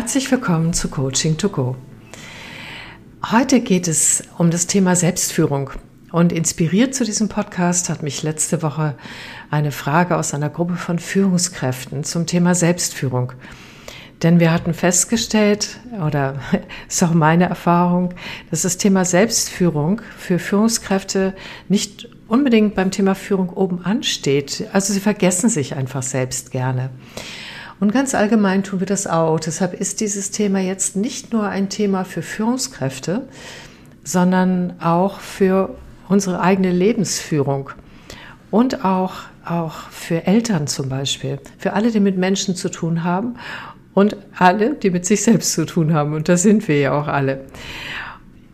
Herzlich willkommen zu Coaching to Go. Heute geht es um das Thema Selbstführung. Und inspiriert zu diesem Podcast hat mich letzte Woche eine Frage aus einer Gruppe von Führungskräften zum Thema Selbstführung. Denn wir hatten festgestellt, oder ist auch meine Erfahrung, dass das Thema Selbstführung für Führungskräfte nicht unbedingt beim Thema Führung oben ansteht. Also sie vergessen sich einfach selbst gerne. Und ganz allgemein tun wir das auch. Deshalb ist dieses Thema jetzt nicht nur ein Thema für Führungskräfte, sondern auch für unsere eigene Lebensführung und auch, auch für Eltern zum Beispiel, für alle, die mit Menschen zu tun haben und alle, die mit sich selbst zu tun haben. Und da sind wir ja auch alle.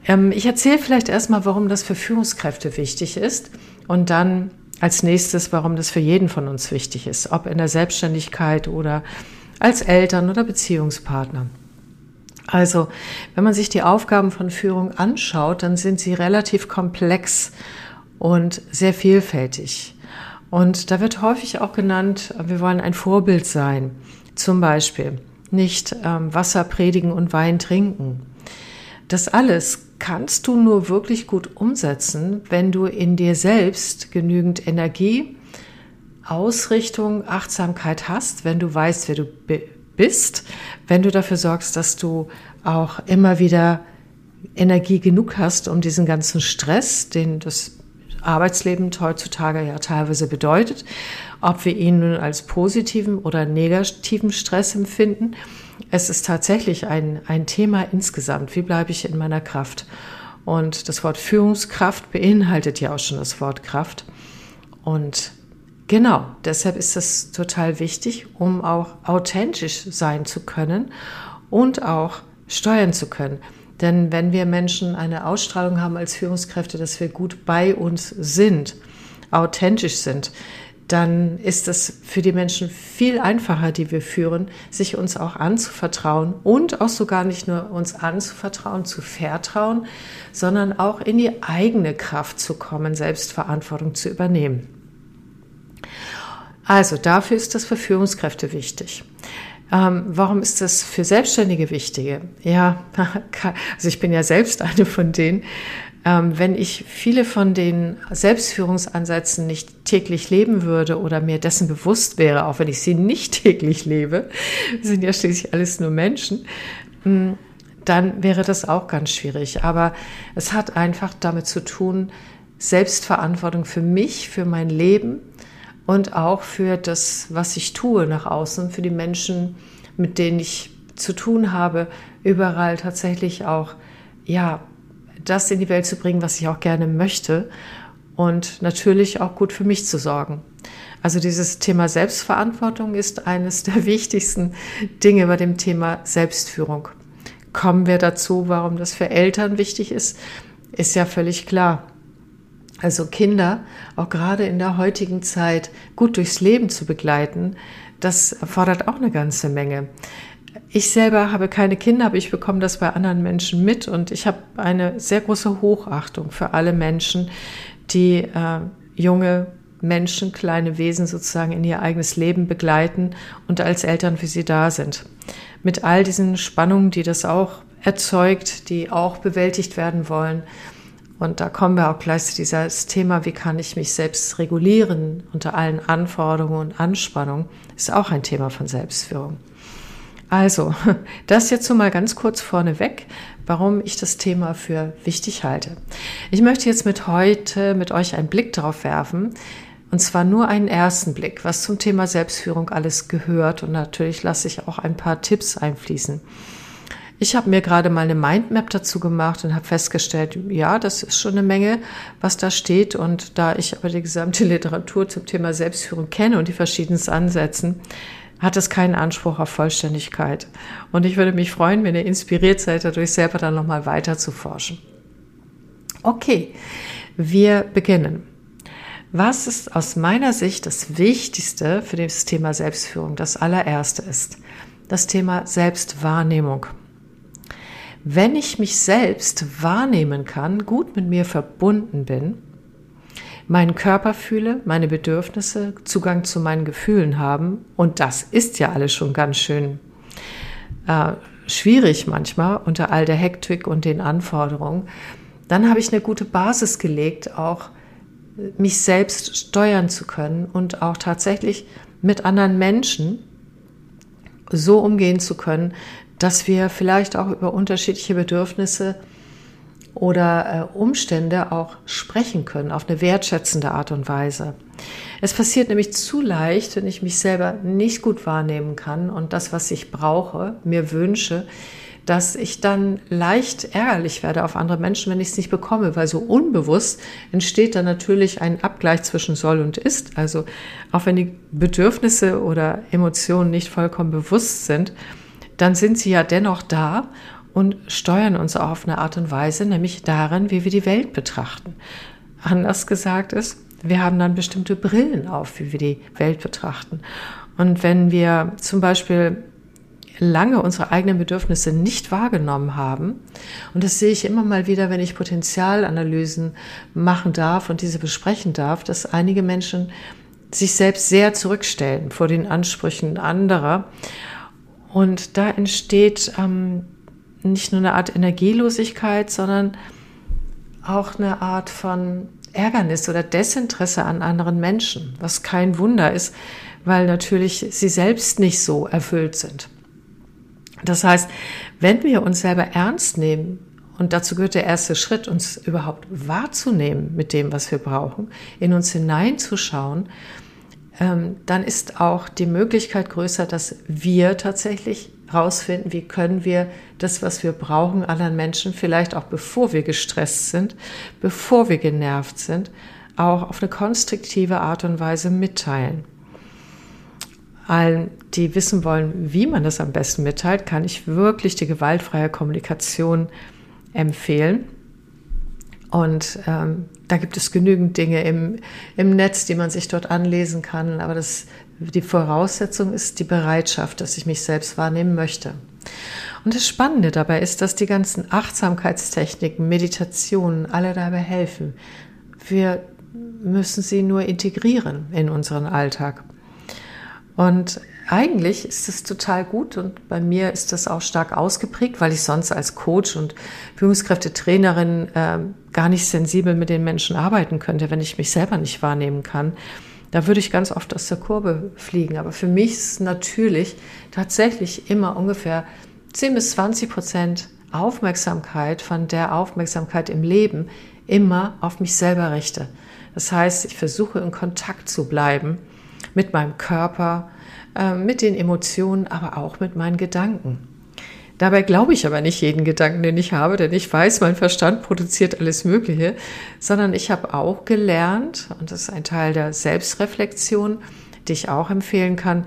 Ähm, ich erzähle vielleicht erstmal, warum das für Führungskräfte wichtig ist und dann als nächstes, warum das für jeden von uns wichtig ist, ob in der Selbstständigkeit oder als Eltern oder Beziehungspartner. Also, wenn man sich die Aufgaben von Führung anschaut, dann sind sie relativ komplex und sehr vielfältig. Und da wird häufig auch genannt, wir wollen ein Vorbild sein. Zum Beispiel nicht ähm, Wasser predigen und Wein trinken. Das alles kannst du nur wirklich gut umsetzen, wenn du in dir selbst genügend Energie, Ausrichtung, Achtsamkeit hast, wenn du weißt, wer du bist, wenn du dafür sorgst, dass du auch immer wieder Energie genug hast, um diesen ganzen Stress, den das Arbeitsleben heutzutage ja teilweise bedeutet, ob wir ihn nun als positiven oder negativen Stress empfinden, es ist tatsächlich ein, ein Thema insgesamt. Wie bleibe ich in meiner Kraft? Und das Wort Führungskraft beinhaltet ja auch schon das Wort Kraft. Und genau, deshalb ist das total wichtig, um auch authentisch sein zu können und auch steuern zu können. Denn wenn wir Menschen eine Ausstrahlung haben als Führungskräfte, dass wir gut bei uns sind, authentisch sind, dann ist es für die Menschen viel einfacher, die wir führen, sich uns auch anzuvertrauen und auch sogar nicht nur uns anzuvertrauen, zu vertrauen, sondern auch in die eigene Kraft zu kommen, Selbstverantwortung zu übernehmen. Also dafür ist das für Führungskräfte wichtig. Ähm, warum ist das für Selbstständige wichtig? Ja, also ich bin ja selbst eine von denen, ähm, wenn ich viele von den Selbstführungsansätzen nicht täglich leben würde oder mir dessen bewusst wäre, auch wenn ich sie nicht täglich lebe, sind ja schließlich alles nur Menschen, mm, dann wäre das auch ganz schwierig. Aber es hat einfach damit zu tun, Selbstverantwortung für mich, für mein Leben und auch für das, was ich tue nach außen, für die Menschen, mit denen ich zu tun habe, überall tatsächlich auch, ja, das in die Welt zu bringen, was ich auch gerne möchte und natürlich auch gut für mich zu sorgen. Also dieses Thema Selbstverantwortung ist eines der wichtigsten Dinge bei dem Thema Selbstführung. Kommen wir dazu, warum das für Eltern wichtig ist, ist ja völlig klar. Also Kinder, auch gerade in der heutigen Zeit, gut durchs Leben zu begleiten, das erfordert auch eine ganze Menge. Ich selber habe keine Kinder, aber ich bekomme das bei anderen Menschen mit und ich habe eine sehr große Hochachtung für alle Menschen, die äh, junge Menschen, kleine Wesen sozusagen in ihr eigenes Leben begleiten und als Eltern für sie da sind. Mit all diesen Spannungen, die das auch erzeugt, die auch bewältigt werden wollen. Und da kommen wir auch gleich zu dieses Thema, wie kann ich mich selbst regulieren unter allen Anforderungen und Anspannungen, ist auch ein Thema von Selbstführung. Also, das jetzt so mal ganz kurz vorneweg, warum ich das Thema für wichtig halte. Ich möchte jetzt mit heute mit euch einen Blick darauf werfen, und zwar nur einen ersten Blick, was zum Thema Selbstführung alles gehört. Und natürlich lasse ich auch ein paar Tipps einfließen. Ich habe mir gerade mal eine Mindmap dazu gemacht und habe festgestellt, ja, das ist schon eine Menge, was da steht. Und da ich aber die gesamte Literatur zum Thema Selbstführung kenne und die verschiedensten Ansätzen, hat es keinen Anspruch auf Vollständigkeit. Und ich würde mich freuen, wenn ihr inspiriert seid, dadurch selber dann nochmal weiter zu forschen. Okay, wir beginnen. Was ist aus meiner Sicht das Wichtigste für das Thema Selbstführung? Das allererste ist das Thema Selbstwahrnehmung. Wenn ich mich selbst wahrnehmen kann, gut mit mir verbunden bin, meinen Körper fühle, meine Bedürfnisse, Zugang zu meinen Gefühlen haben. Und das ist ja alles schon ganz schön äh, schwierig manchmal unter all der Hektik und den Anforderungen, dann habe ich eine gute Basis gelegt, auch mich selbst steuern zu können und auch tatsächlich mit anderen Menschen so umgehen zu können, dass wir vielleicht auch über unterschiedliche Bedürfnisse oder äh, Umstände auch sprechen können auf eine wertschätzende Art und Weise. Es passiert nämlich zu leicht, wenn ich mich selber nicht gut wahrnehmen kann und das, was ich brauche, mir wünsche, dass ich dann leicht ärgerlich werde auf andere Menschen, wenn ich es nicht bekomme, weil so unbewusst entsteht dann natürlich ein Abgleich zwischen soll und ist. Also auch wenn die Bedürfnisse oder Emotionen nicht vollkommen bewusst sind, dann sind sie ja dennoch da und steuern uns auf eine Art und Weise, nämlich darin, wie wir die Welt betrachten. Anders gesagt ist, wir haben dann bestimmte Brillen auf, wie wir die Welt betrachten. Und wenn wir zum Beispiel lange unsere eigenen Bedürfnisse nicht wahrgenommen haben. Und das sehe ich immer mal wieder, wenn ich Potenzialanalysen machen darf und diese besprechen darf, dass einige Menschen sich selbst sehr zurückstellen vor den Ansprüchen anderer. Und da entsteht ähm, nicht nur eine Art Energielosigkeit, sondern auch eine Art von Ärgernis oder Desinteresse an anderen Menschen, was kein Wunder ist, weil natürlich sie selbst nicht so erfüllt sind. Das heißt, wenn wir uns selber ernst nehmen, und dazu gehört der erste Schritt, uns überhaupt wahrzunehmen mit dem, was wir brauchen, in uns hineinzuschauen, dann ist auch die Möglichkeit größer, dass wir tatsächlich herausfinden, wie können wir das, was wir brauchen, anderen Menschen, vielleicht auch bevor wir gestresst sind, bevor wir genervt sind, auch auf eine konstruktive Art und Weise mitteilen allen, die wissen wollen, wie man das am besten mitteilt, kann ich wirklich die gewaltfreie Kommunikation empfehlen. Und ähm, da gibt es genügend Dinge im, im Netz, die man sich dort anlesen kann. Aber das, die Voraussetzung ist die Bereitschaft, dass ich mich selbst wahrnehmen möchte. Und das Spannende dabei ist, dass die ganzen Achtsamkeitstechniken, Meditationen alle dabei helfen. Wir müssen sie nur integrieren in unseren Alltag. Und eigentlich ist es total gut und bei mir ist das auch stark ausgeprägt, weil ich sonst als Coach und Führungskräftetrainerin äh, gar nicht sensibel mit den Menschen arbeiten könnte, wenn ich mich selber nicht wahrnehmen kann. Da würde ich ganz oft aus der Kurve fliegen. Aber für mich ist natürlich tatsächlich immer ungefähr 10 bis 20 Prozent Aufmerksamkeit von der Aufmerksamkeit im Leben immer auf mich selber richte. Das heißt, ich versuche in Kontakt zu bleiben mit meinem Körper, äh, mit den Emotionen, aber auch mit meinen Gedanken. Dabei glaube ich aber nicht jeden Gedanken, den ich habe, denn ich weiß, mein Verstand produziert alles Mögliche, sondern ich habe auch gelernt, und das ist ein Teil der Selbstreflexion, die ich auch empfehlen kann,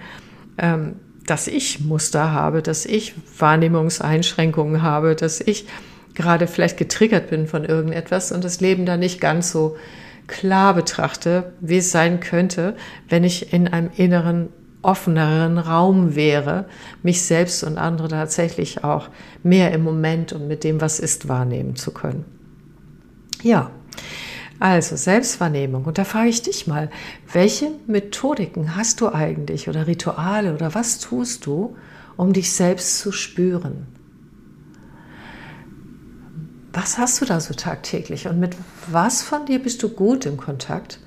ähm, dass ich Muster habe, dass ich Wahrnehmungseinschränkungen habe, dass ich gerade vielleicht getriggert bin von irgendetwas und das Leben da nicht ganz so klar betrachte, wie es sein könnte, wenn ich in einem inneren, offeneren Raum wäre, mich selbst und andere tatsächlich auch mehr im Moment und mit dem, was ist, wahrnehmen zu können. Ja, also Selbstwahrnehmung. Und da frage ich dich mal, welche Methodiken hast du eigentlich oder Rituale oder was tust du, um dich selbst zu spüren? Was hast du da so tagtäglich und mit was von dir bist du gut im Kontakt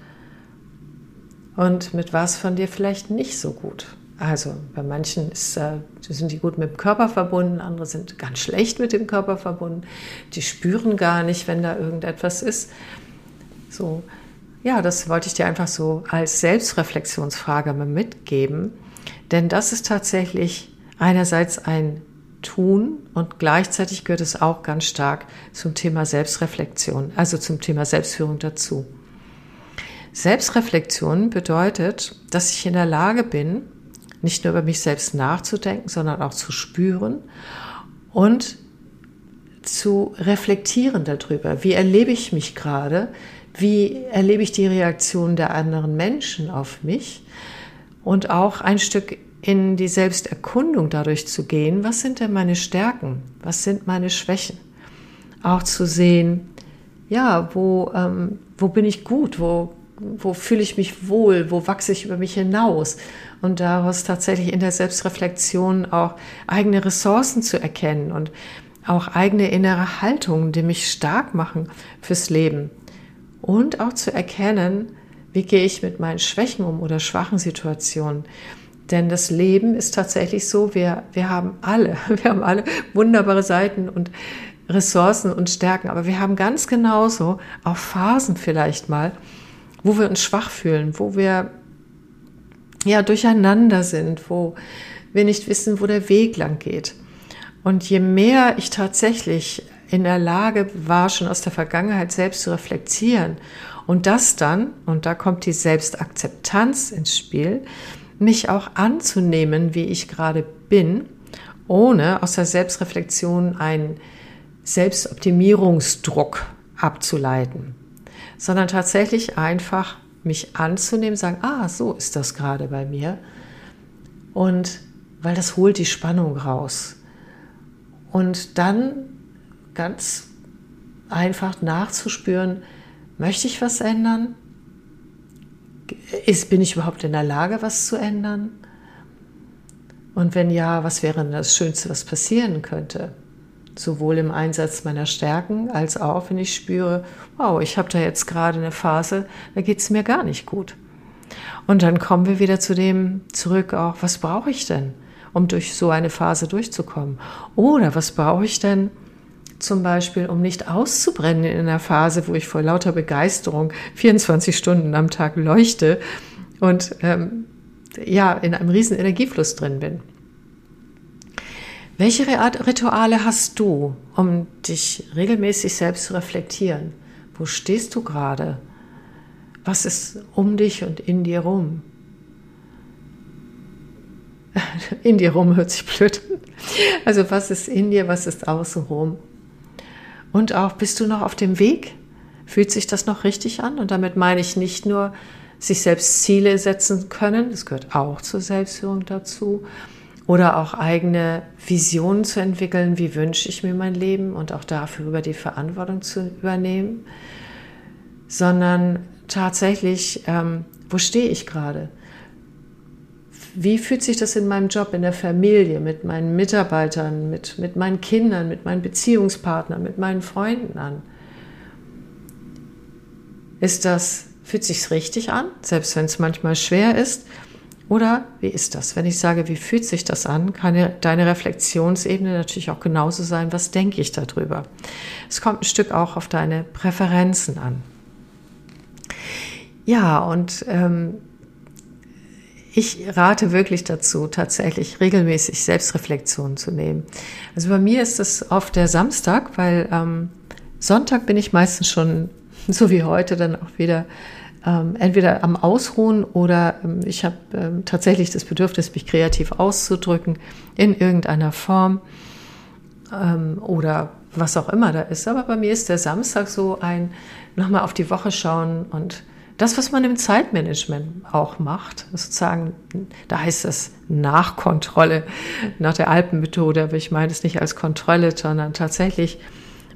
und mit was von dir vielleicht nicht so gut? Also bei manchen ist, äh, sind die gut mit dem Körper verbunden, andere sind ganz schlecht mit dem Körper verbunden. Die spüren gar nicht, wenn da irgendetwas ist. So, ja, das wollte ich dir einfach so als Selbstreflexionsfrage mal mitgeben, denn das ist tatsächlich einerseits ein tun und gleichzeitig gehört es auch ganz stark zum Thema Selbstreflexion, also zum Thema Selbstführung dazu. Selbstreflexion bedeutet, dass ich in der Lage bin, nicht nur über mich selbst nachzudenken, sondern auch zu spüren und zu reflektieren darüber. Wie erlebe ich mich gerade? Wie erlebe ich die Reaktion der anderen Menschen auf mich? Und auch ein Stück in die Selbsterkundung dadurch zu gehen, was sind denn meine Stärken, was sind meine Schwächen. Auch zu sehen, ja, wo, ähm, wo bin ich gut, wo, wo fühle ich mich wohl, wo wachse ich über mich hinaus und daraus tatsächlich in der Selbstreflexion auch eigene Ressourcen zu erkennen und auch eigene innere Haltungen, die mich stark machen fürs Leben und auch zu erkennen, wie gehe ich mit meinen Schwächen um oder schwachen Situationen. Denn das Leben ist tatsächlich so, wir, wir haben alle, wir haben alle wunderbare Seiten und Ressourcen und Stärken, aber wir haben ganz genauso auch Phasen vielleicht mal, wo wir uns schwach fühlen, wo wir ja durcheinander sind, wo wir nicht wissen, wo der Weg lang geht. Und je mehr ich tatsächlich in der Lage war, schon aus der Vergangenheit selbst zu reflektieren und das dann, und da kommt die Selbstakzeptanz ins Spiel, mich auch anzunehmen, wie ich gerade bin, ohne aus der Selbstreflexion einen Selbstoptimierungsdruck abzuleiten, sondern tatsächlich einfach mich anzunehmen, sagen, ah, so ist das gerade bei mir. Und weil das holt die Spannung raus. Und dann ganz einfach nachzuspüren, möchte ich was ändern? Ist, bin ich überhaupt in der Lage, was zu ändern? Und wenn ja, was wäre das Schönste, was passieren könnte? Sowohl im Einsatz meiner Stärken als auch, wenn ich spüre, wow, ich habe da jetzt gerade eine Phase, da geht es mir gar nicht gut. Und dann kommen wir wieder zu dem zurück, auch, was brauche ich denn, um durch so eine Phase durchzukommen? Oder was brauche ich denn, zum Beispiel, um nicht auszubrennen in einer Phase, wo ich vor lauter Begeisterung 24 Stunden am Tag leuchte und ähm, ja, in einem riesen Energiefluss drin bin. Welche Rituale hast du, um dich regelmäßig selbst zu reflektieren? Wo stehst du gerade? Was ist um dich und in dir rum? In dir rum hört sich blöd. Also was ist in dir, was ist außen rum? Und auch, bist du noch auf dem Weg? Fühlt sich das noch richtig an? Und damit meine ich nicht nur, sich selbst Ziele setzen können, das gehört auch zur Selbstführung dazu, oder auch eigene Visionen zu entwickeln, wie wünsche ich mir mein Leben und auch dafür über die Verantwortung zu übernehmen, sondern tatsächlich, ähm, wo stehe ich gerade? wie fühlt sich das in meinem Job, in der Familie, mit meinen Mitarbeitern, mit, mit meinen Kindern, mit meinen Beziehungspartnern, mit meinen Freunden an? Ist das, fühlt sich's richtig an, selbst wenn es manchmal schwer ist? Oder wie ist das? Wenn ich sage, wie fühlt sich das an, kann deine Reflexionsebene natürlich auch genauso sein, was denke ich darüber. Es kommt ein Stück auch auf deine Präferenzen an. Ja, und ähm, ich rate wirklich dazu, tatsächlich regelmäßig Selbstreflexionen zu nehmen. Also bei mir ist es oft der Samstag, weil ähm, Sonntag bin ich meistens schon, so wie heute, dann auch wieder ähm, entweder am Ausruhen oder ähm, ich habe ähm, tatsächlich das Bedürfnis, mich kreativ auszudrücken in irgendeiner Form ähm, oder was auch immer da ist. Aber bei mir ist der Samstag so ein nochmal auf die Woche schauen und das, was man im Zeitmanagement auch macht, sozusagen, da heißt es Nachkontrolle nach der Alpenmethode, aber ich meine es nicht als Kontrolle, sondern tatsächlich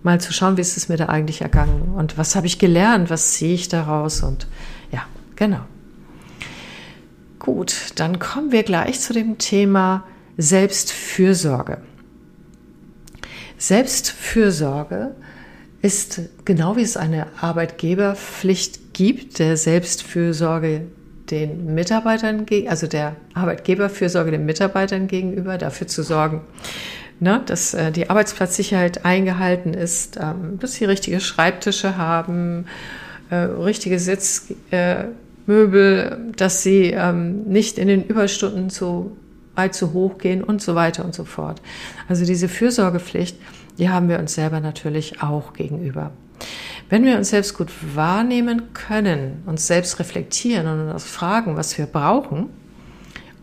mal zu schauen, wie ist es mir da eigentlich ergangen und was habe ich gelernt, was sehe ich daraus und ja, genau. Gut, dann kommen wir gleich zu dem Thema Selbstfürsorge. Selbstfürsorge ist genau wie es eine Arbeitgeberpflicht gibt, der Selbstfürsorge den Mitarbeitern, also der Arbeitgeberfürsorge den Mitarbeitern gegenüber, dafür zu sorgen, ne, dass äh, die Arbeitsplatzsicherheit eingehalten ist, ähm, dass sie richtige Schreibtische haben, äh, richtige Sitzmöbel, äh, dass sie ähm, nicht in den Überstunden zu weit zu hoch gehen und so weiter und so fort. Also diese Fürsorgepflicht, die haben wir uns selber natürlich auch gegenüber. Wenn wir uns selbst gut wahrnehmen können, uns selbst reflektieren und uns fragen, was wir brauchen,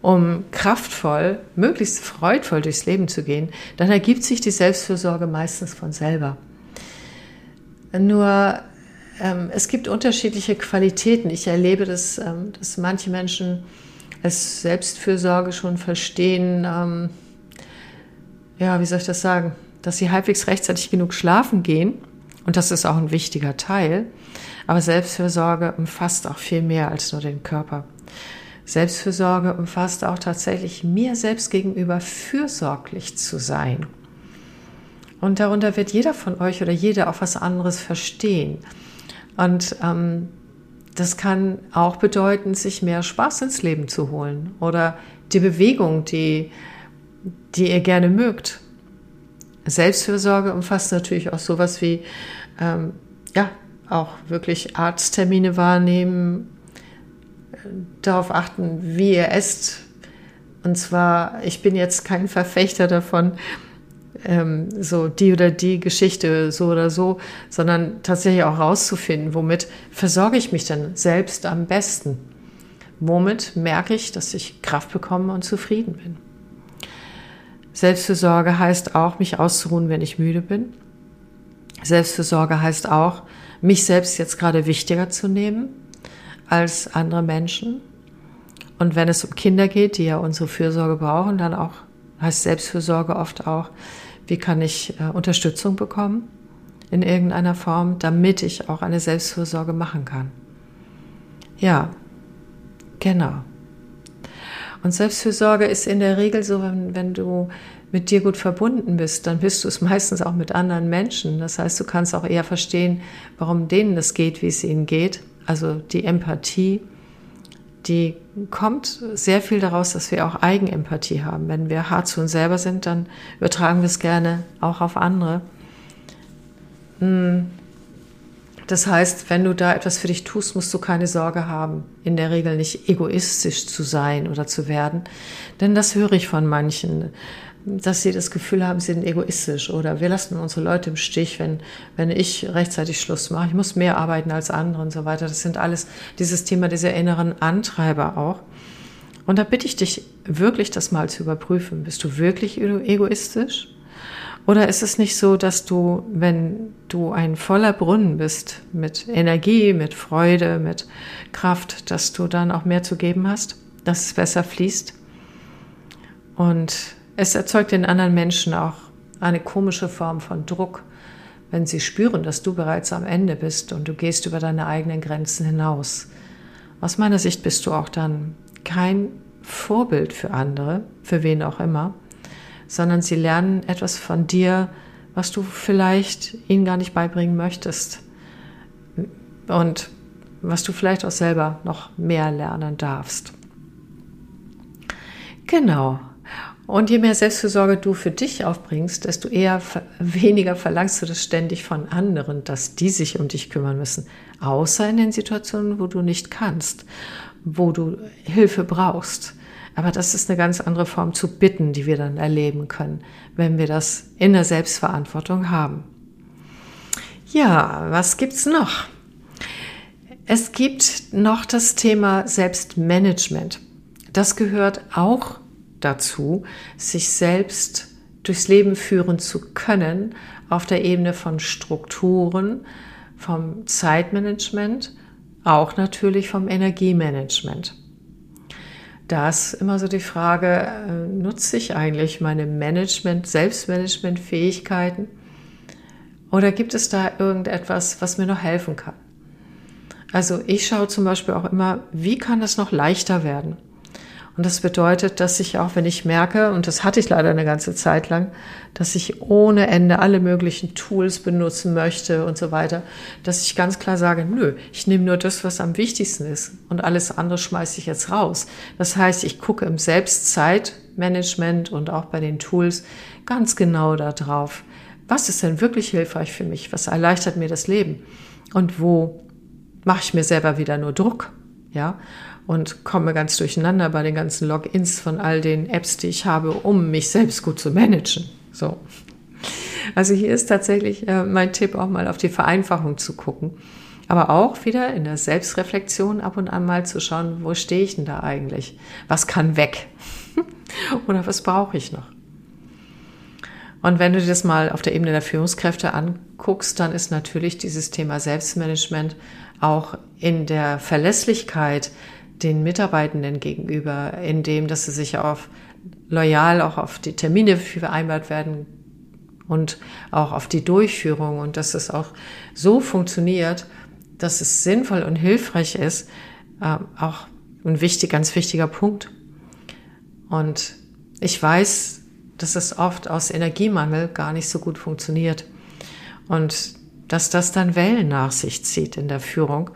um kraftvoll, möglichst freudvoll durchs Leben zu gehen, dann ergibt sich die Selbstfürsorge meistens von selber. Nur ähm, es gibt unterschiedliche Qualitäten. Ich erlebe, dass, ähm, dass manche Menschen es Selbstfürsorge schon verstehen, ähm, ja, wie soll ich das sagen, dass sie halbwegs rechtzeitig genug schlafen gehen Und das ist auch ein wichtiger Teil. Aber Selbstfürsorge umfasst auch viel mehr als nur den Körper. Selbstfürsorge umfasst auch tatsächlich mir selbst gegenüber fürsorglich zu sein. Und darunter wird jeder von euch oder jeder auch was anderes verstehen. Und ähm, das kann auch bedeuten, sich mehr Spaß ins Leben zu holen oder die Bewegung, die, die ihr gerne mögt. Selbstfürsorge umfasst natürlich auch sowas wie, ähm, ja, auch wirklich Arzttermine wahrnehmen, darauf achten, wie ihr esst. Und zwar, ich bin jetzt kein Verfechter davon, ähm, so die oder die Geschichte so oder so, sondern tatsächlich auch rauszufinden, womit versorge ich mich denn selbst am besten? Womit merke ich, dass ich Kraft bekomme und zufrieden bin? Selbstfürsorge heißt auch, mich auszuruhen, wenn ich müde bin. Selbstfürsorge heißt auch, mich selbst jetzt gerade wichtiger zu nehmen als andere Menschen. Und wenn es um Kinder geht, die ja unsere Fürsorge brauchen, dann auch heißt Selbstfürsorge oft auch, wie kann ich äh, Unterstützung bekommen in irgendeiner Form, damit ich auch eine Selbstfürsorge machen kann. Ja, genau. Und Selbstfürsorge ist in der Regel so, wenn, wenn du mit dir gut verbunden bist, dann bist du es meistens auch mit anderen Menschen. Das heißt, du kannst auch eher verstehen, warum denen es geht, wie es ihnen geht. Also die Empathie, die kommt sehr viel daraus, dass wir auch Eigenempathie haben. Wenn wir hart zu uns selber sind, dann übertragen wir es gerne auch auf andere. Hm. Das heißt, wenn du da etwas für dich tust, musst du keine Sorge haben, in der Regel nicht egoistisch zu sein oder zu werden. Denn das höre ich von manchen dass sie das Gefühl haben, sie sind egoistisch oder wir lassen unsere Leute im Stich, wenn, wenn ich rechtzeitig Schluss mache. Ich muss mehr arbeiten als andere und so weiter. Das sind alles dieses Thema dieser inneren Antreiber auch. Und da bitte ich dich wirklich, das mal zu überprüfen. Bist du wirklich egoistisch? Oder ist es nicht so, dass du, wenn du ein voller Brunnen bist, mit Energie, mit Freude, mit Kraft, dass du dann auch mehr zu geben hast, dass es besser fließt? Und es erzeugt den anderen Menschen auch eine komische Form von Druck, wenn sie spüren, dass du bereits am Ende bist und du gehst über deine eigenen Grenzen hinaus. Aus meiner Sicht bist du auch dann kein Vorbild für andere, für wen auch immer, sondern sie lernen etwas von dir, was du vielleicht ihnen gar nicht beibringen möchtest und was du vielleicht auch selber noch mehr lernen darfst. Genau, und je mehr Selbstfürsorge du für dich aufbringst, desto eher weniger verlangst du das ständig von anderen, dass die sich um dich kümmern müssen. Außer in den Situationen, wo du nicht kannst, wo du Hilfe brauchst. Aber das ist eine ganz andere Form zu bitten, die wir dann erleben können, wenn wir das in der Selbstverantwortung haben. Ja, was gibt's noch? Es gibt noch das Thema Selbstmanagement. Das gehört auch dazu, sich selbst durchs Leben führen zu können auf der Ebene von Strukturen, vom Zeitmanagement, auch natürlich vom Energiemanagement. Da ist immer so die Frage, äh, nutze ich eigentlich meine Management, Selbstmanagement-Fähigkeiten oder gibt es da irgendetwas, was mir noch helfen kann? Also ich schaue zum Beispiel auch immer, wie kann das noch leichter werden? Und das bedeutet, dass ich auch, wenn ich merke, und das hatte ich leider eine ganze Zeit lang, dass ich ohne Ende alle möglichen Tools benutzen möchte und so weiter, dass ich ganz klar sage, nö, ich nehme nur das, was am wichtigsten ist und alles andere schmeiße ich jetzt raus. Das heißt, ich gucke im Selbstzeitmanagement und auch bei den Tools ganz genau darauf, was ist denn wirklich hilfreich für mich, was erleichtert mir das Leben? Und wo mache ich mir selber wieder nur Druck, ja, und komme ganz durcheinander bei den ganzen Logins von all den Apps, die ich habe, um mich selbst gut zu managen. So. Also hier ist tatsächlich äh, mein Tipp, auch mal auf die Vereinfachung zu gucken. Aber auch wieder in der Selbstreflexion ab und an mal zu schauen, wo stehe ich denn da eigentlich? Was kann weg? Oder was brauche ich noch? Und wenn du dir das mal auf der Ebene der Führungskräfte anguckst, dann ist natürlich dieses Thema Selbstmanagement auch in der Verlässlichkeit den Mitarbeitenden gegenüber, indem dass sie sich auf loyal auch auf die Termine vereinbart werden und auch auf die Durchführung und dass es auch so funktioniert, dass es sinnvoll und hilfreich ist, äh, auch ein wichtig, ganz wichtiger Punkt. Und ich weiß, dass es oft aus Energiemangel gar nicht so gut funktioniert und dass das dann Wellen nach sich zieht in der Führung,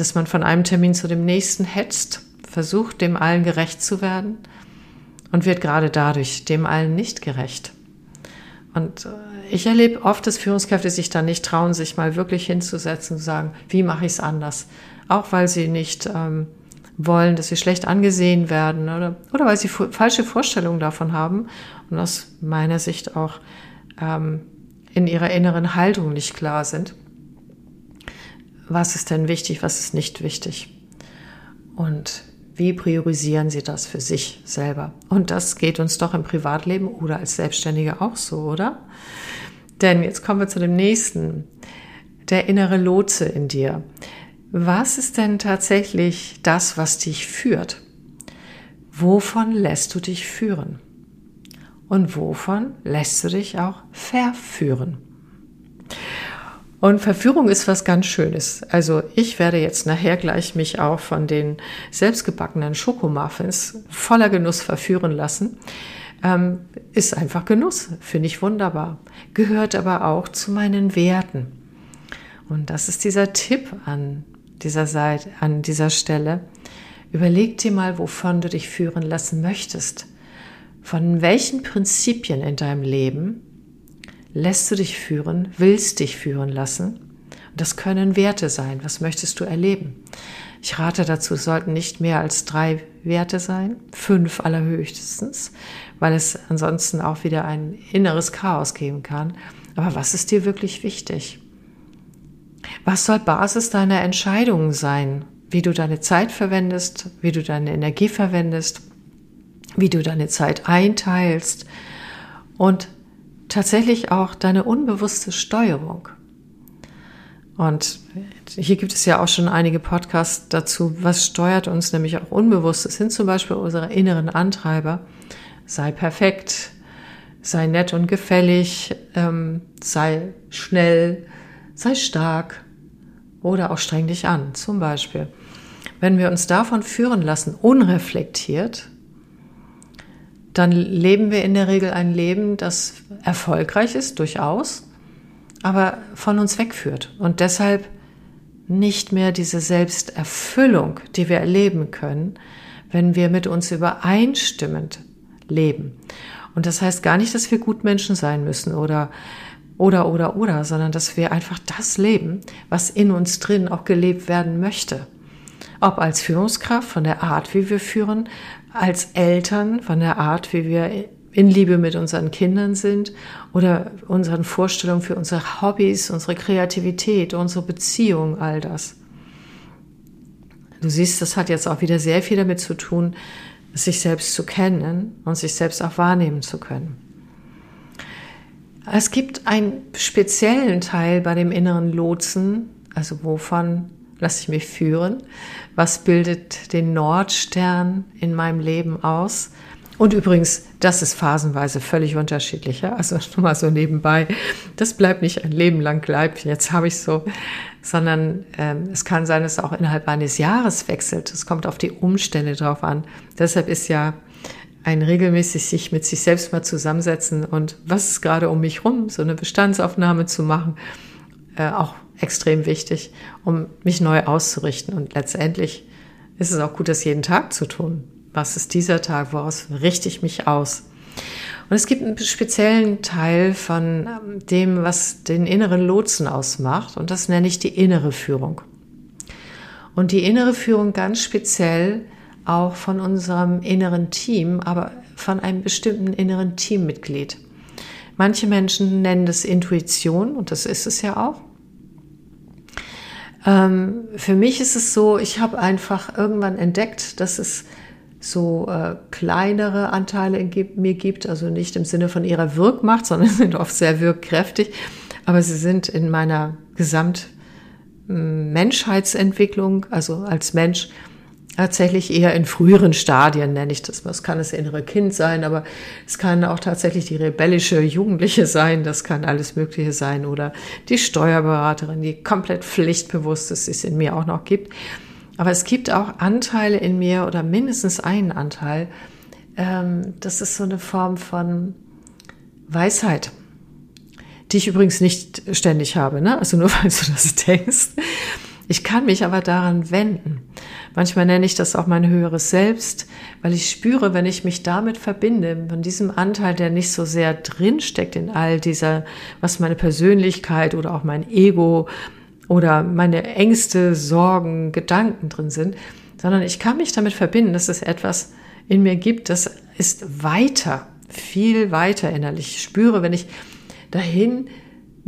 dass man von einem Termin zu dem nächsten hetzt, versucht, dem allen gerecht zu werden und wird gerade dadurch dem allen nicht gerecht. Und äh, ich erlebe oft, dass Führungskräfte sich dann nicht trauen, sich mal wirklich hinzusetzen und sagen, wie mache ich es anders? Auch weil sie nicht ähm, wollen, dass sie schlecht angesehen werden oder, oder weil sie falsche Vorstellungen davon haben und aus meiner Sicht auch ähm, in ihrer inneren Haltung nicht klar sind. Was ist denn wichtig, was ist nicht wichtig? Und wie priorisieren Sie das für sich selber? Und das geht uns doch im Privatleben oder als Selbstständige auch so, oder? Denn jetzt kommen wir zu dem nächsten. Der innere Lotse in dir. Was ist denn tatsächlich das, was dich führt? Wovon lässt du dich führen? Und wovon lässt du dich auch verführen? Und Verführung ist was ganz Schönes. Also ich werde jetzt nachher gleich mich auch von den selbstgebackenen Schokomuffins voller Genuss verführen lassen. Ähm, ist einfach Genuss, finde ich wunderbar. Gehört aber auch zu meinen Werten. Und das ist dieser Tipp an dieser Seite, an dieser Stelle. Überleg dir mal, wovon du dich führen lassen möchtest. Von welchen Prinzipien in deinem Leben lässt du dich führen, willst dich führen lassen. Das können Werte sein. Was möchtest du erleben? Ich rate dazu, es sollten nicht mehr als drei Werte sein, fünf allerhöchstens, weil es ansonsten auch wieder ein inneres Chaos geben kann. Aber was ist dir wirklich wichtig? Was soll Basis deiner Entscheidungen sein? Wie du deine Zeit verwendest, wie du deine Energie verwendest, wie du deine Zeit einteilst und tatsächlich auch deine unbewusste Steuerung. Und hier gibt es ja auch schon einige Podcasts dazu, was steuert uns nämlich auch unbewusst. Es sind zum Beispiel unsere inneren Antreiber. Sei perfekt, sei nett und gefällig, ähm, sei schnell, sei stark oder auch streng dich an, zum Beispiel. Wenn wir uns davon führen lassen, unreflektiert, dann leben wir in der Regel ein Leben, das erfolgreich ist, durchaus, aber von uns wegführt und deshalb nicht mehr diese Selbsterfüllung, die wir erleben können, wenn wir mit uns übereinstimmend leben. Und das heißt gar nicht, dass wir Gutmenschen sein müssen oder oder oder oder, sondern dass wir einfach das leben, was in uns drin auch gelebt werden möchte. Ob als Führungskraft von der Art, wie wir führen, als Eltern, von der Art, wie wir in Liebe mit unseren Kindern sind oder unseren Vorstellungen für unsere Hobbys, unsere Kreativität, unsere Beziehung, all das. Du siehst, das hat jetzt auch wieder sehr viel damit zu tun, sich selbst zu kennen und sich selbst auch wahrnehmen zu können. Es gibt einen speziellen Teil bei dem inneren Lotsen, also wovon lasse ich mich führen? Was bildet den Nordstern in meinem Leben aus? Und übrigens, das ist phasenweise völlig unterschiedlich. Ja? Also nur mal so nebenbei. Das bleibt nicht ein Leben lang gleich, jetzt habe ich so, sondern ähm, es kann sein, dass es auch innerhalb eines Jahres wechselt. Es kommt auf die Umstände drauf an. Deshalb ist ja ein regelmäßig sich mit sich selbst mal zusammensetzen und was ist gerade um mich rum, so eine Bestandsaufnahme zu machen, äh, auch extrem wichtig, um mich neu auszurichten. Und letztendlich ist es auch gut, das jeden Tag zu tun. Was ist dieser Tag? Woraus richte ich mich aus? Und es gibt einen speziellen Teil von ähm, dem, was den inneren Lotsen ausmacht. Und das nenne ich die innere Führung. Und die innere Führung ganz speziell auch von unserem inneren Team, aber von einem bestimmten inneren Teammitglied. Manche Menschen nennen das Intuition und das ist es ja auch. Ähm, für mich ist es so, ich habe einfach irgendwann entdeckt, dass es so äh, kleinere Anteile in mir gibt, also nicht im Sinne von ihrer Wirkmacht, sondern sind oft sehr wirkkräftig, aber sie sind in meiner Gesamtmenschheitsentwicklung, also als Mensch, tatsächlich eher in früheren Stadien, nenne ich das. Das kann das innere Kind sein, aber es kann auch tatsächlich die rebellische Jugendliche sein, das kann alles Mögliche sein oder die Steuerberaterin, die komplett pflichtbewusst ist, die es in mir auch noch gibt. Aber es gibt auch Anteile in mir oder mindestens einen Anteil, ähm, das ist so eine Form von Weisheit, die ich übrigens nicht ständig habe, ne? also nur weil du das denkst. Ich kann mich aber daran wenden. Manchmal nenne ich das auch mein höheres Selbst, weil ich spüre, wenn ich mich damit verbinde, von diesem Anteil, der nicht so sehr drinsteckt in all dieser, was meine Persönlichkeit oder auch mein Ego oder meine Ängste, Sorgen, Gedanken drin sind, sondern ich kann mich damit verbinden, dass es etwas in mir gibt, das ist weiter, viel weiter innerlich. Ich spüre, wenn ich dahin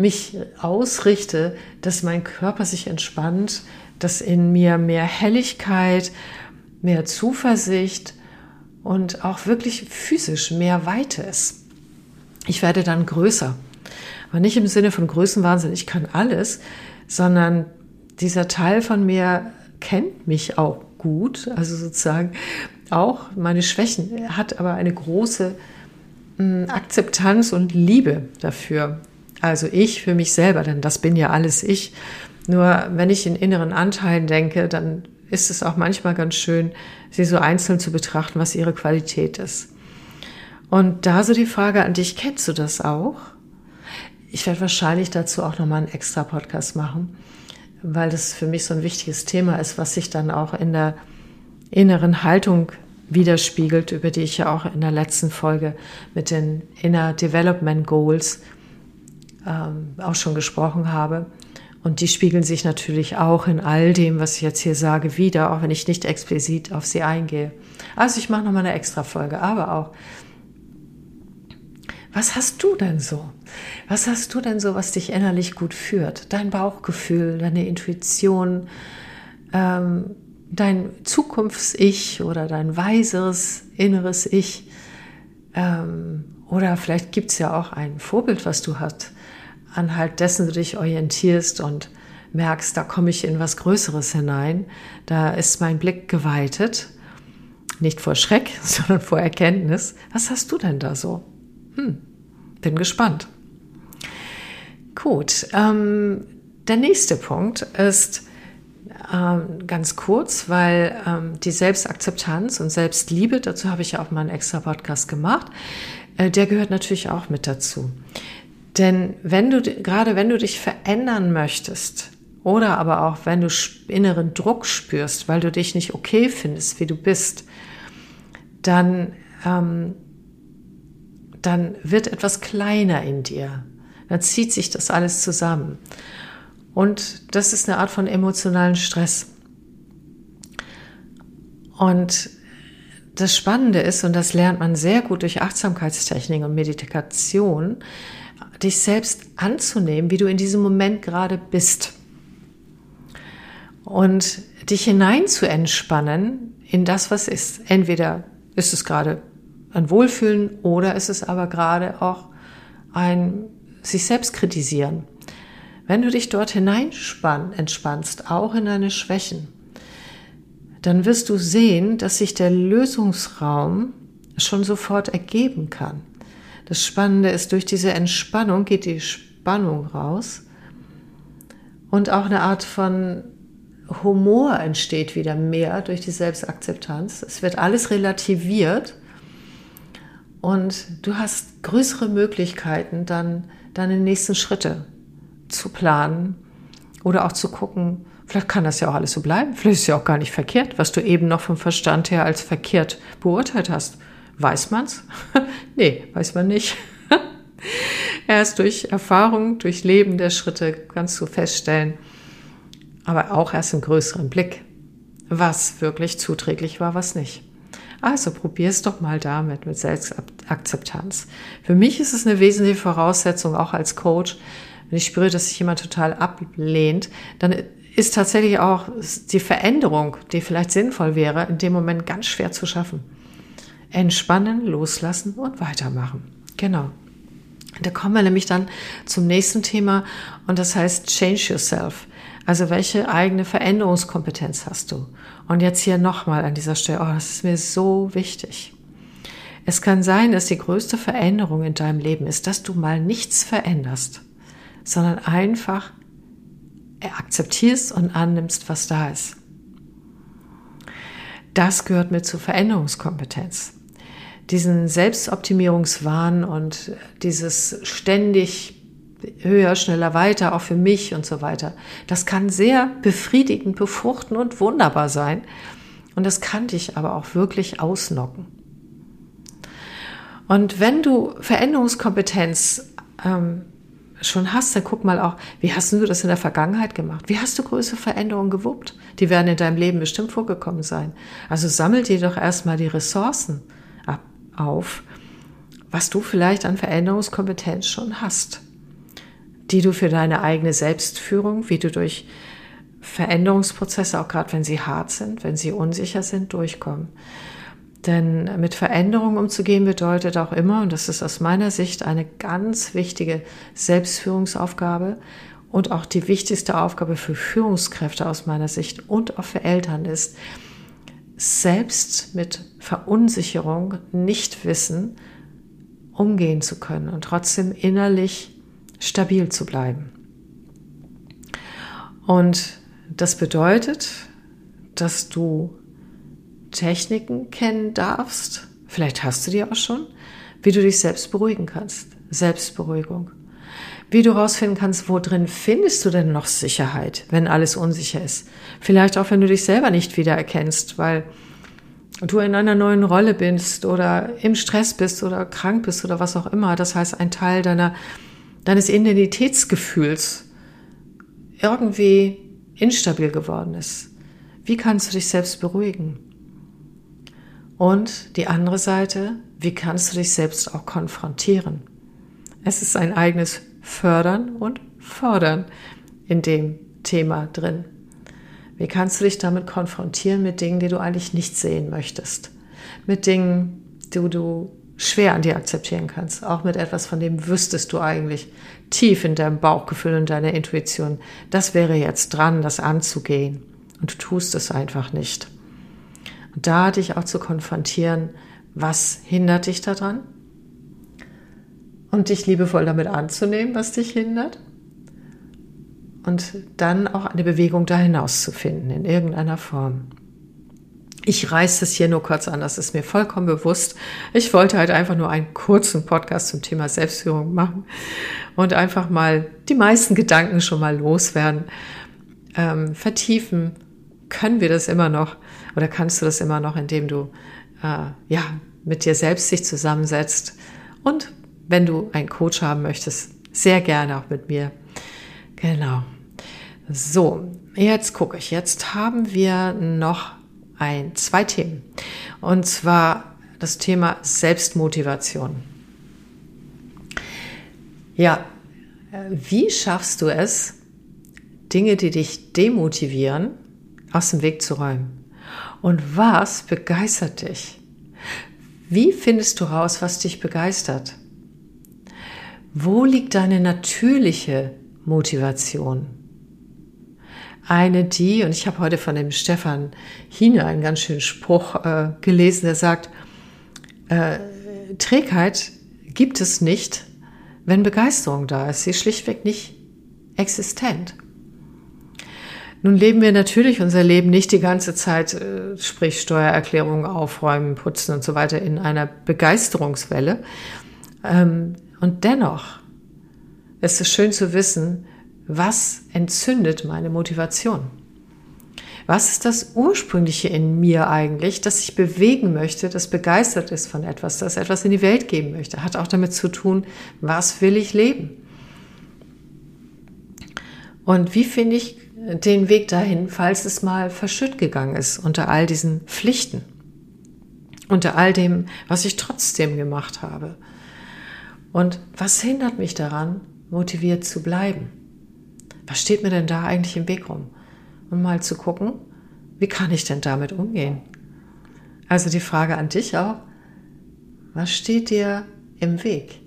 mich ausrichte, dass mein Körper sich entspannt, dass in mir mehr Helligkeit, mehr Zuversicht und auch wirklich physisch mehr Weite ist. Ich werde dann größer. Aber nicht im Sinne von Größenwahnsinn, ich kann alles, sondern dieser Teil von mir kennt mich auch gut, also sozusagen auch meine Schwächen, hat aber eine große hm, Akzeptanz und Liebe dafür. Also ich für mich selber, denn das bin ja alles ich. Nur wenn ich in inneren Anteilen denke, dann ist es auch manchmal ganz schön, sie so einzeln zu betrachten, was ihre Qualität ist. Und da so die Frage an dich, kennst du das auch? Ich werde wahrscheinlich dazu auch nochmal einen extra Podcast machen, weil das für mich so ein wichtiges Thema ist, was sich dann auch in der inneren Haltung widerspiegelt, über die ich ja auch in der letzten Folge mit den Inner Development Goals ähm, auch schon gesprochen habe. Und die spiegeln sich natürlich auch in all dem, was ich jetzt hier sage, wieder, auch wenn ich nicht explizit auf sie eingehe. Also ich mache nochmal eine extra Folge, aber auch, was hast du denn so? Was hast du denn so, was dich innerlich gut führt? Dein Bauchgefühl, deine Intuition, ähm, dein Zukunfts-Ich oder dein weiseres inneres Ich. Ähm, oder vielleicht gibt es ja auch ein Vorbild, was du hast, anhalt dessen du dich orientierst und merkst, da komme ich in was Größeres hinein, da ist mein Blick geweitet, nicht vor Schreck, sondern vor Erkenntnis. Was hast du denn da so? Hm, bin gespannt. Gut, ähm, der nächste Punkt ist, ähm, ganz kurz, weil ähm, die Selbstakzeptanz und Selbstliebe, dazu habe ich ja auch mal einen extra Podcast gemacht, äh, der gehört natürlich auch mit dazu. Denn wenn du, gerade wenn du dich verändern möchtest, oder aber auch wenn du inneren Druck spürst, weil du dich nicht okay findest, wie du bist, dann, ähm, dann wird etwas kleiner in dir. Dann zieht sich das alles zusammen. Und das ist eine Art von emotionalen Stress. Und das Spannende ist, und das lernt man sehr gut durch Achtsamkeitstechnik und Meditation, dich selbst anzunehmen, wie du in diesem Moment gerade bist. Und dich hinein zu entspannen in das, was ist. Entweder ist es gerade ein Wohlfühlen oder ist es aber gerade auch ein sich selbst kritisieren. Wenn du dich dort hineinspann, entspannst, auch in deine Schwächen, dann wirst du sehen, dass sich der Lösungsraum schon sofort ergeben kann. Das Spannende ist, durch diese Entspannung geht die Spannung raus und auch eine Art von Humor entsteht wieder mehr durch die Selbstakzeptanz. Es wird alles relativiert und du hast größere Möglichkeiten, dann deine nächsten Schritte zu planen oder auch zu gucken, vielleicht kann das ja auch alles so bleiben, vielleicht ist es ja auch gar nicht verkehrt, was du eben noch vom Verstand her als verkehrt beurteilt hast. Weiß man's? nee, weiß man nicht. Erst durch Erfahrung, durch Leben der Schritte kannst du feststellen, aber auch erst im größeren Blick, was wirklich zuträglich war, was nicht. Also probier es doch mal damit mit Selbstakzeptanz. Für mich ist es eine wesentliche Voraussetzung, auch als Coach, wenn ich spüre, dass sich jemand total ablehnt, dann ist tatsächlich auch die Veränderung, die vielleicht sinnvoll wäre, in dem Moment ganz schwer zu schaffen. Entspannen, loslassen und weitermachen. Genau. Da kommen wir nämlich dann zum nächsten Thema und das heißt Change Yourself. Also welche eigene Veränderungskompetenz hast du? Und jetzt hier nochmal an dieser Stelle, oh, das ist mir so wichtig. Es kann sein, dass die größte Veränderung in deinem Leben ist, dass du mal nichts veränderst, sondern einfach akzeptierst und annimmst, was da ist. Das gehört mit zur Veränderungskompetenz. Diesen Selbstoptimierungswahn und dieses ständig höher, schneller, weiter, auch für mich und so weiter. Das kann sehr befriedigend, befruchten und wunderbar sein. Und das kann dich aber auch wirklich ausnocken. Und wenn du Veränderungskompetenz ähm, schon hast, dann guck mal auch, wie hast du das in der Vergangenheit gemacht? Wie hast du größere Veränderungen gewuppt? Die werden in deinem Leben bestimmt vorgekommen sein. Also sammel dir doch erstmal die Ressourcen auf, was du vielleicht an Veränderungskompetenz schon hast die du für deine eigene Selbstführung, wie du durch Veränderungsprozesse, auch gerade wenn sie hart sind, wenn sie unsicher sind, durchkommen. Denn mit Veränderung umzugehen bedeutet auch immer, und das ist aus meiner Sicht eine ganz wichtige Selbstführungsaufgabe und auch die wichtigste Aufgabe für Führungskräfte aus meiner Sicht und auch für Eltern ist, selbst mit Verunsicherung, nicht wissen, umgehen zu können und trotzdem innerlich stabil zu bleiben. Und das bedeutet, dass du Techniken kennen darfst, vielleicht hast du die auch schon, wie du dich selbst beruhigen kannst. Selbstberuhigung. Wie du herausfinden kannst, wo drin findest du denn noch Sicherheit, wenn alles unsicher ist. Vielleicht auch, wenn du dich selber nicht wiedererkennst, weil du in einer neuen Rolle bist oder im Stress bist oder krank bist oder was auch immer. Das heißt, ein Teil deiner deines Identitätsgefühls irgendwie instabil geworden ist. Wie kannst du dich selbst beruhigen? Und die andere Seite, wie kannst du dich selbst auch konfrontieren? Es ist ein eigenes Fördern und Fordern in dem Thema drin. Wie kannst du dich damit konfrontieren mit Dingen, die du eigentlich nicht sehen möchtest? Mit Dingen, die du schwer an dir akzeptieren kannst. Auch mit etwas, von dem wüsstest du eigentlich tief in deinem Bauchgefühl und deiner Intuition, das wäre jetzt dran, das anzugehen. Und du tust es einfach nicht. Und da dich auch zu konfrontieren, was hindert dich daran? Und dich liebevoll damit anzunehmen, was dich hindert. Und dann auch eine Bewegung da hinaus zu finden, in irgendeiner Form. Ich reiße es hier nur kurz an, das ist mir vollkommen bewusst. Ich wollte halt einfach nur einen kurzen Podcast zum Thema Selbstführung machen und einfach mal die meisten Gedanken schon mal loswerden. Ähm, vertiefen können wir das immer noch oder kannst du das immer noch, indem du äh, ja mit dir selbst dich zusammensetzt und wenn du einen Coach haben möchtest, sehr gerne auch mit mir. Genau. So, jetzt gucke ich. Jetzt haben wir noch ein, zwei Themen. Und zwar das Thema Selbstmotivation. Ja, wie schaffst du es, Dinge, die dich demotivieren, aus dem Weg zu räumen? Und was begeistert dich? Wie findest du raus, was dich begeistert? Wo liegt deine natürliche Motivation? eine, die, und ich habe heute von dem Stefan Hine einen ganz schönen Spruch äh, gelesen, der sagt, äh, Trägheit gibt es nicht, wenn Begeisterung da ist. Sie ist schlichtweg nicht existent. Nun leben wir natürlich unser Leben nicht die ganze Zeit, äh, sprich Steuererklärungen aufräumen, putzen und so weiter, in einer Begeisterungswelle. Ähm, und dennoch ist es schön zu wissen, was entzündet meine Motivation? Was ist das Ursprüngliche in mir eigentlich, das ich bewegen möchte, das begeistert ist von etwas, das etwas in die Welt geben möchte? Hat auch damit zu tun, was will ich leben? Und wie finde ich den Weg dahin, falls es mal verschütt gegangen ist unter all diesen Pflichten? Unter all dem, was ich trotzdem gemacht habe? Und was hindert mich daran, motiviert zu bleiben? was steht mir denn da eigentlich im Weg rum? Und mal zu gucken, wie kann ich denn damit umgehen? Also die Frage an dich auch, was steht dir im Weg?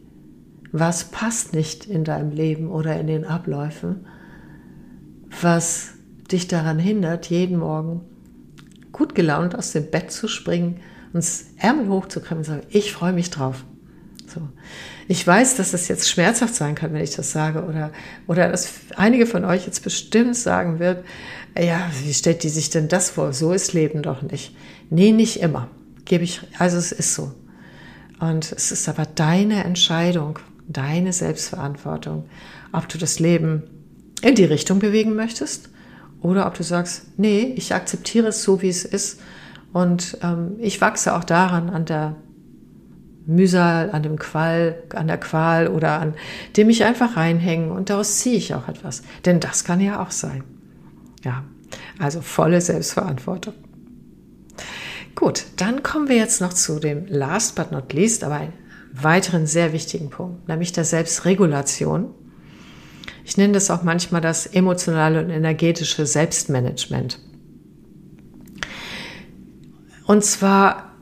Was passt nicht in deinem Leben oder in den Abläufen? Was dich daran hindert, jeden Morgen gut gelaunt aus dem Bett zu springen und das Ärmel hochzukrempeln und zu sagen, ich freue mich drauf. So. Ich weiß, dass es jetzt schmerzhaft sein kann, wenn ich das sage, oder, oder dass einige von euch jetzt bestimmt sagen wird, ja, wie stellt die sich denn das vor? So ist Leben doch nicht. Nee, nicht immer. Gebe ich, also es ist so. Und es ist aber deine Entscheidung, deine Selbstverantwortung, ob du das Leben in die Richtung bewegen möchtest oder ob du sagst, nee, ich akzeptiere es so, wie es ist und ähm, ich wachse auch daran, an der Mühsal, an dem Qual, an der Qual oder an dem ich einfach reinhängen und daraus ziehe ich auch etwas. Denn das kann ja auch sein. Ja, also volle Selbstverantwortung. Gut, dann kommen wir jetzt noch zu dem last but not least, aber einen weiteren sehr wichtigen Punkt, nämlich der Selbstregulation. Ich nenne das auch manchmal das emotionale und energetische Selbstmanagement. Und zwar,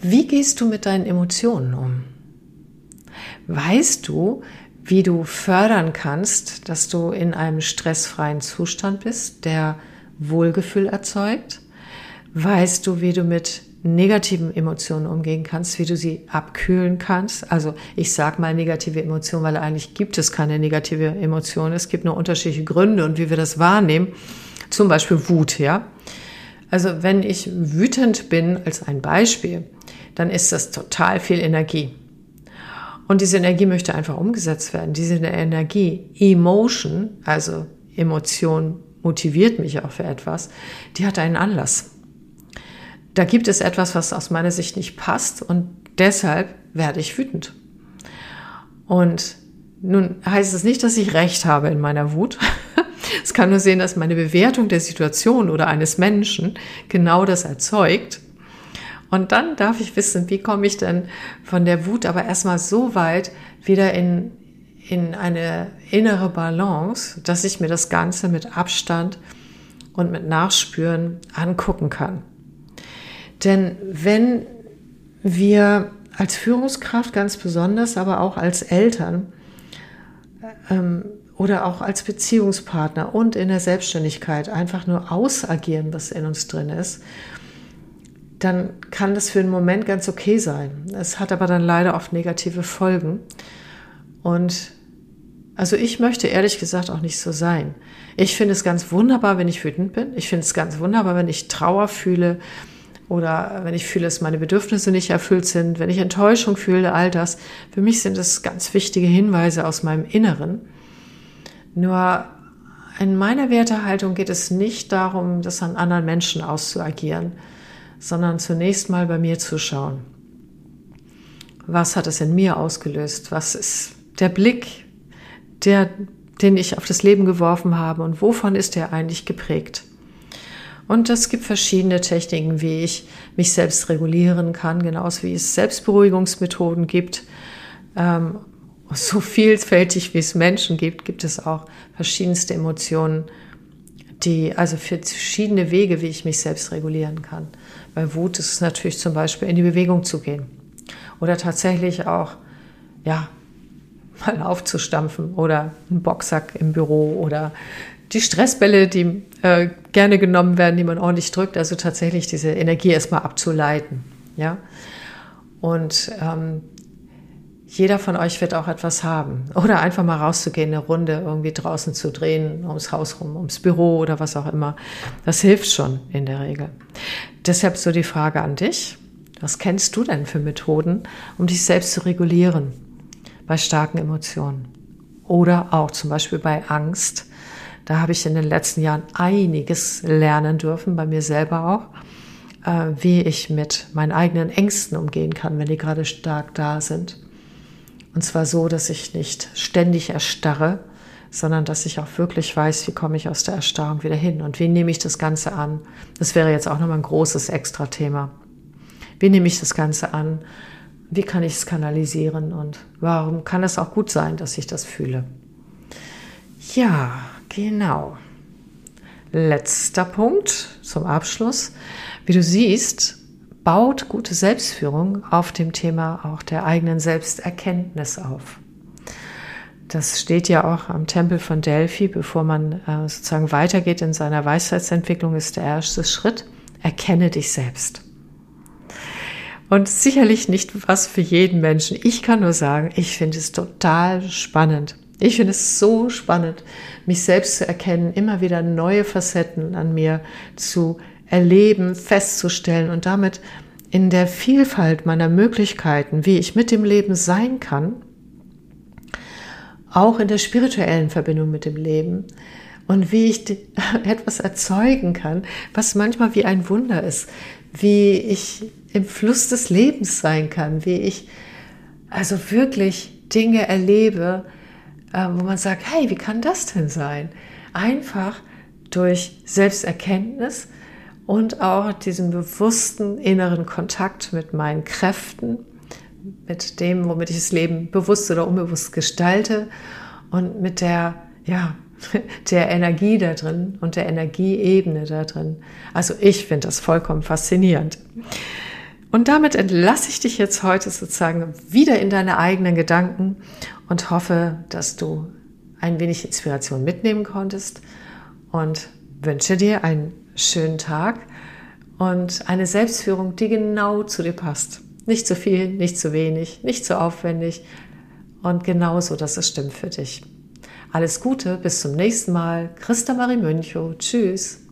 wie gehst du mit deinen Emotionen um? Weißt du, wie du fördern kannst, dass du in einem stressfreien Zustand bist, der Wohlgefühl erzeugt? Weißt du, wie du mit negativen Emotionen umgehen kannst, wie du sie abkühlen kannst? Also ich sage mal negative Emotionen, weil eigentlich gibt es keine negative Emotion. Es gibt nur unterschiedliche Gründe und wie wir das wahrnehmen. Zum Beispiel Wut, ja. Also wenn ich wütend bin, als ein Beispiel, dann ist das total viel Energie. Und diese Energie möchte einfach umgesetzt werden. Diese Energie, Emotion, also Emotion motiviert mich auch für etwas, die hat einen Anlass. Da gibt es etwas, was aus meiner Sicht nicht passt und deshalb werde ich wütend. Und nun heißt es nicht, dass ich recht habe in meiner Wut. Es kann nur sehen, dass meine Bewertung der Situation oder eines Menschen genau das erzeugt. Und dann darf ich wissen, wie komme ich denn von der Wut aber erstmal so weit wieder in, in eine innere Balance, dass ich mir das Ganze mit Abstand und mit Nachspüren angucken kann. Denn wenn wir als Führungskraft ganz besonders, aber auch als Eltern ähm, oder auch als Beziehungspartner und in der Selbstständigkeit einfach nur ausagieren, was in uns drin ist, dann kann das für einen Moment ganz okay sein. Es hat aber dann leider oft negative Folgen. Und also ich möchte ehrlich gesagt auch nicht so sein. Ich finde es ganz wunderbar, wenn ich wütend bin. Ich finde es ganz wunderbar, wenn ich Trauer fühle oder wenn ich fühle, dass meine Bedürfnisse nicht erfüllt sind, wenn ich Enttäuschung fühle, all das. Für mich sind das ganz wichtige Hinweise aus meinem Inneren. Nur in meiner Wertehaltung geht es nicht darum, das an anderen Menschen auszuagieren sondern zunächst mal bei mir zu schauen. Was hat es in mir ausgelöst? Was ist der Blick, der, den ich auf das Leben geworfen habe und wovon ist er eigentlich geprägt? Und es gibt verschiedene Techniken, wie ich mich selbst regulieren kann, genauso wie es Selbstberuhigungsmethoden gibt. Ähm, so vielfältig wie es Menschen gibt, gibt es auch verschiedenste Emotionen, die, also verschiedene Wege, wie ich mich selbst regulieren kann. Bei Wut ist es natürlich zum Beispiel in die Bewegung zu gehen oder tatsächlich auch, ja, mal aufzustampfen oder einen Boxsack im Büro oder die Stressbälle, die äh, gerne genommen werden, die man ordentlich drückt, also tatsächlich diese Energie erstmal abzuleiten, ja. Und ähm, jeder von euch wird auch etwas haben. Oder einfach mal rauszugehen, eine Runde irgendwie draußen zu drehen, ums Haus rum, ums Büro oder was auch immer. Das hilft schon in der Regel. Deshalb so die Frage an dich. Was kennst du denn für Methoden, um dich selbst zu regulieren bei starken Emotionen? Oder auch zum Beispiel bei Angst. Da habe ich in den letzten Jahren einiges lernen dürfen, bei mir selber auch, äh, wie ich mit meinen eigenen Ängsten umgehen kann, wenn die gerade stark da sind. Und zwar so, dass ich nicht ständig erstarre, sondern dass ich auch wirklich weiß, wie komme ich aus der Erstarrung wieder hin und wie nehme ich das Ganze an. Das wäre jetzt auch nochmal ein großes Extra-Thema. Wie nehme ich das Ganze an? Wie kann ich es kanalisieren und warum kann es auch gut sein, dass ich das fühle? Ja, genau. Letzter Punkt zum Abschluss. Wie du siehst, baut gute Selbstführung auf dem Thema auch der eigenen Selbsterkenntnis auf. Das steht ja auch am Tempel von Delphi, bevor man äh, sozusagen weitergeht in seiner Weisheitsentwicklung, ist der erste Schritt, erkenne dich selbst. Und sicherlich nicht was für jeden Menschen. Ich kann nur sagen, ich finde es total spannend. Ich finde es so spannend, mich selbst zu erkennen, immer wieder neue Facetten an mir zu erleben, festzustellen und damit in der Vielfalt meiner Möglichkeiten, wie ich mit dem Leben sein kann, auch in der spirituellen Verbindung mit dem Leben und wie ich etwas erzeugen kann, was manchmal wie ein Wunder ist, wie ich im Fluss des Lebens sein kann, wie ich also wirklich Dinge erlebe, äh, wo man sagt, hey, wie kann das denn sein? Einfach durch Selbsterkenntnis und auch diesen bewussten inneren Kontakt mit meinen Kräften, mit dem, womit ich das Leben bewusst oder unbewusst gestalte und mit der, ja, der Energie da drin und der Energieebene da drin. Also ich finde das vollkommen faszinierend. Und damit entlasse ich dich jetzt heute sozusagen wieder in deine eigenen Gedanken und hoffe, dass du ein wenig Inspiration mitnehmen konntest und wünsche dir einen schönen Tag und eine Selbstführung, die genau zu dir passt. Nicht zu viel, nicht zu wenig, nicht zu aufwendig und genauso, dass es stimmt für dich. Alles Gute, bis zum nächsten Mal. Christa Marie Münchow. Tschüss.